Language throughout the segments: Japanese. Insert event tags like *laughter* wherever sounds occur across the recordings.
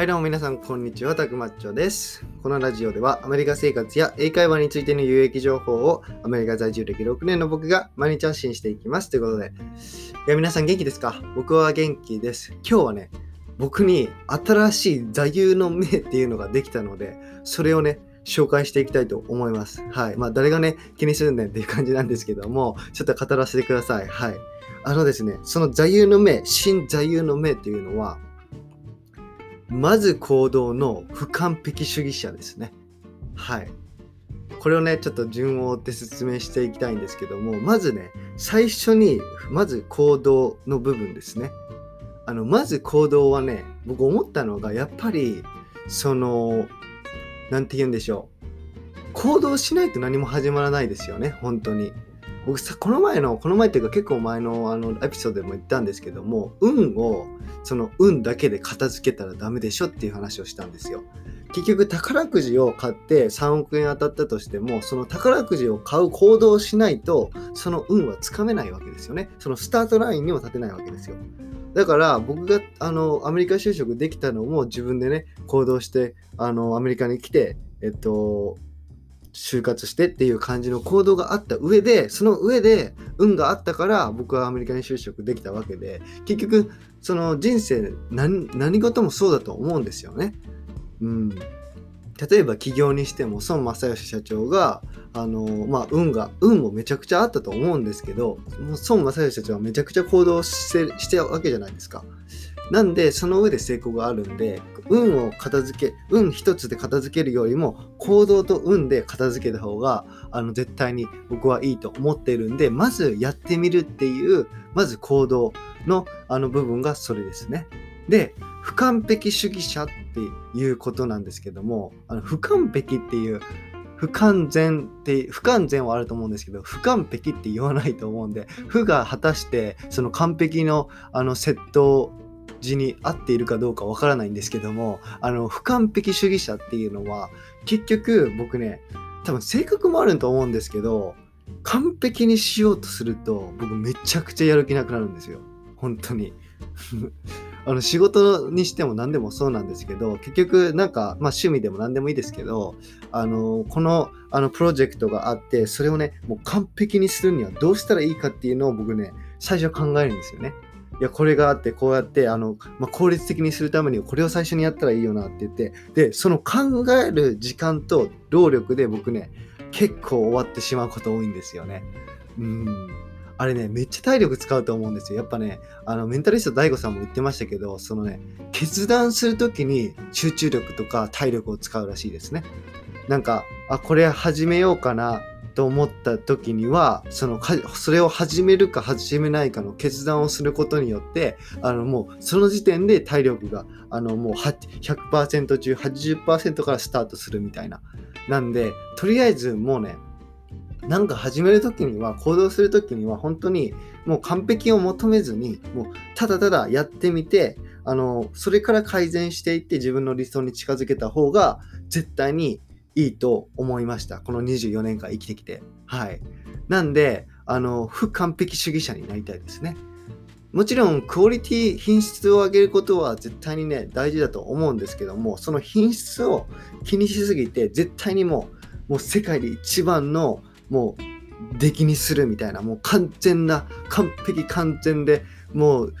はいどうも皆さんこんにちは、たくまっちょです。このラジオではアメリカ生活や英会話についての有益情報をアメリカ在住歴6年の僕が毎日発信していきます。ということで、いや皆さん元気ですか？僕は元気です。今日はね、僕に新しい座右の銘っていうのができたので、それをね、紹介していきたいと思います。はい。まあ誰がね、気にするんねんっていう感じなんですけども、ちょっと語らせてください。はい。あのですね、その座右の銘、新座右の銘っていうのは、まず行動の不完璧主義者ですね。はい。これをね、ちょっと順を追って説明していきたいんですけども、まずね、最初に、まず行動の部分ですね。あの、まず行動はね、僕思ったのが、やっぱり、その、なんて言うんでしょう。行動しないと何も始まらないですよね、本当に。僕さ、この前の、この前っていうか結構前のあのエピソードでも言ったんですけども、運を、その運だけで片付けたらダメでしょっていう話をしたんですよ。結局宝くじを買って3億円当たったとしても、その宝くじを買う行動をしないと、その運はつかめないわけですよね。そのスタートラインにも立てないわけですよ。だから僕があのアメリカ就職できたのも自分でね、行動してあのアメリカに来て、えっと、就活してっていう感じの行動があった上でその上で運があったから僕はアメリカに就職できたわけで結局その人生何何事もそうだと思うんですよね。うん、例えば起業にしても孫正義社長があのまあ運が運もめちゃくちゃあったと思うんですけどもう孫正義社長はめちゃくちゃ行動してしてたわけじゃないですか。なんでその上で成功があるんで運を片付け運一つで片付けるよりも行動と運で片付けた方があの絶対に僕はいいと思っているんでまずやってみるっていうまず行動のあの部分がそれですね。で不完璧主義者っていうことなんですけどもあの不完璧っていう不完全って不完全はあると思うんですけど不完璧って言わないと思うんで不が果たしてその完璧のあの窃盗字に合っているかどうかわからないんですけどもあの不完璧主義者っていうのは結局僕ね多分性格もあると思うんですけど完璧にしようとすると僕めちゃくちゃやる気なくなるんですよ本当に *laughs* あの仕事にしても何でもそうなんですけど結局なんか、まあ、趣味でも何でもいいですけどあのこのあのプロジェクトがあってそれをねもう完璧にするにはどうしたらいいかっていうのを僕ね最初考えるんですよね。いやこれがあってこうやってあの、まあ、効率的にするためにこれを最初にやったらいいよなって言ってでその考える時間と労力で僕ね結構終わってしまうこと多いんですよね。うんあれねめっちゃ体力使うと思うんですよ。やっぱねあのメンタリスト DAIGO さんも言ってましたけどそのね決断する時に集中力とか体力を使うらしいですね。なんかあこれ始めようかなと思った時にはそのかそれを始めるか始めないかの決断をすることによってあのもうその時点で体力があのもう100%中80%からスタートするみたいな。なんでとりあえずもうねなんか始める時には行動する時には本当にもう完璧を求めずにもうただただやってみてあのそれから改善していって自分の理想に近づけた方が絶対にいいと思いました。この24年間生きてきて。はい。なんで、あの、不完璧主義者になりたいですね。もちろん、クオリティ、品質を上げることは絶対にね、大事だと思うんですけども、その品質を気にしすぎて、絶対にもう、もう世界で一番の、もう、出来にするみたいな、もう完全な、完璧完全で、もう、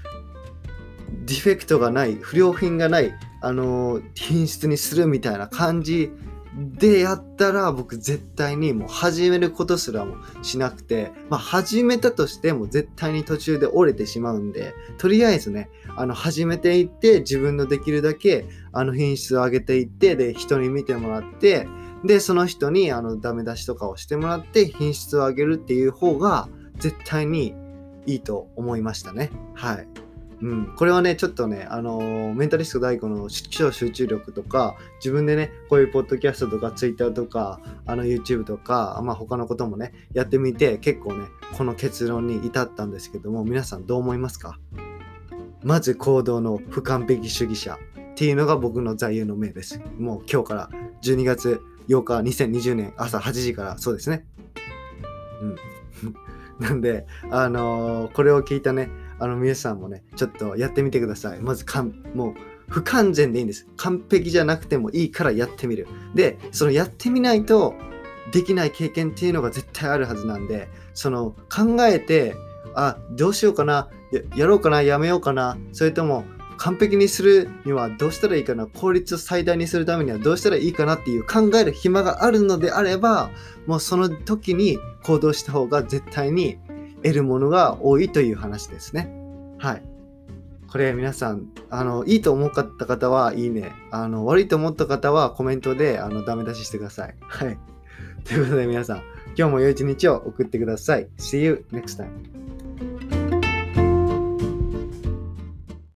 ディフェクトがない、不良品がない、あの品質にするみたいな感じでやったら僕絶対にもう始めることすらもしなくて、まあ始めたとしても絶対に途中で折れてしまうんで、とりあえずね、あの始めていって自分のできるだけあの品質を上げていって、で人に見てもらって、でその人にあのダメ出しとかをしてもらって品質を上げるっていう方が絶対にいいと思いましたね。はい。うん、これはね、ちょっとね、あのーメンタリスト DAIGO の超集中力とか、自分でね、こういうポッドキャストとか Twitter とか、あの YouTube とか、まあ他のこともね、やってみて、結構ね、この結論に至ったんですけども、皆さんどう思いますか？まず行動の不完璧主義者っていうのが僕の座右の銘です。もう今日から12月8日2020年朝8時からそうですね。うん。*laughs* なんで、あのーこれを聞いたね、あの皆さんもね、ちょっとやってみてください。まずかん、もう不完全でいいんです。完璧じゃなくてもいいからやってみる。で、そのやってみないとできない経験っていうのが絶対あるはずなんで、その考えて、あ、どうしようかなや、ろうかな、やめようかな、それとも完璧にするにはどうしたらいいかな、効率を最大にするためにはどうしたらいいかなっていう考える暇があるのであれば、もうその時に行動した方が絶対に得るものが多いという話ですね。はい。これ皆さん、あの、いいと思った方はいいね。あの、悪いと思った方はコメントで、あの、ダメ出ししてください。はい。ということで皆さん、今日も良い一日を送ってください。See you next time.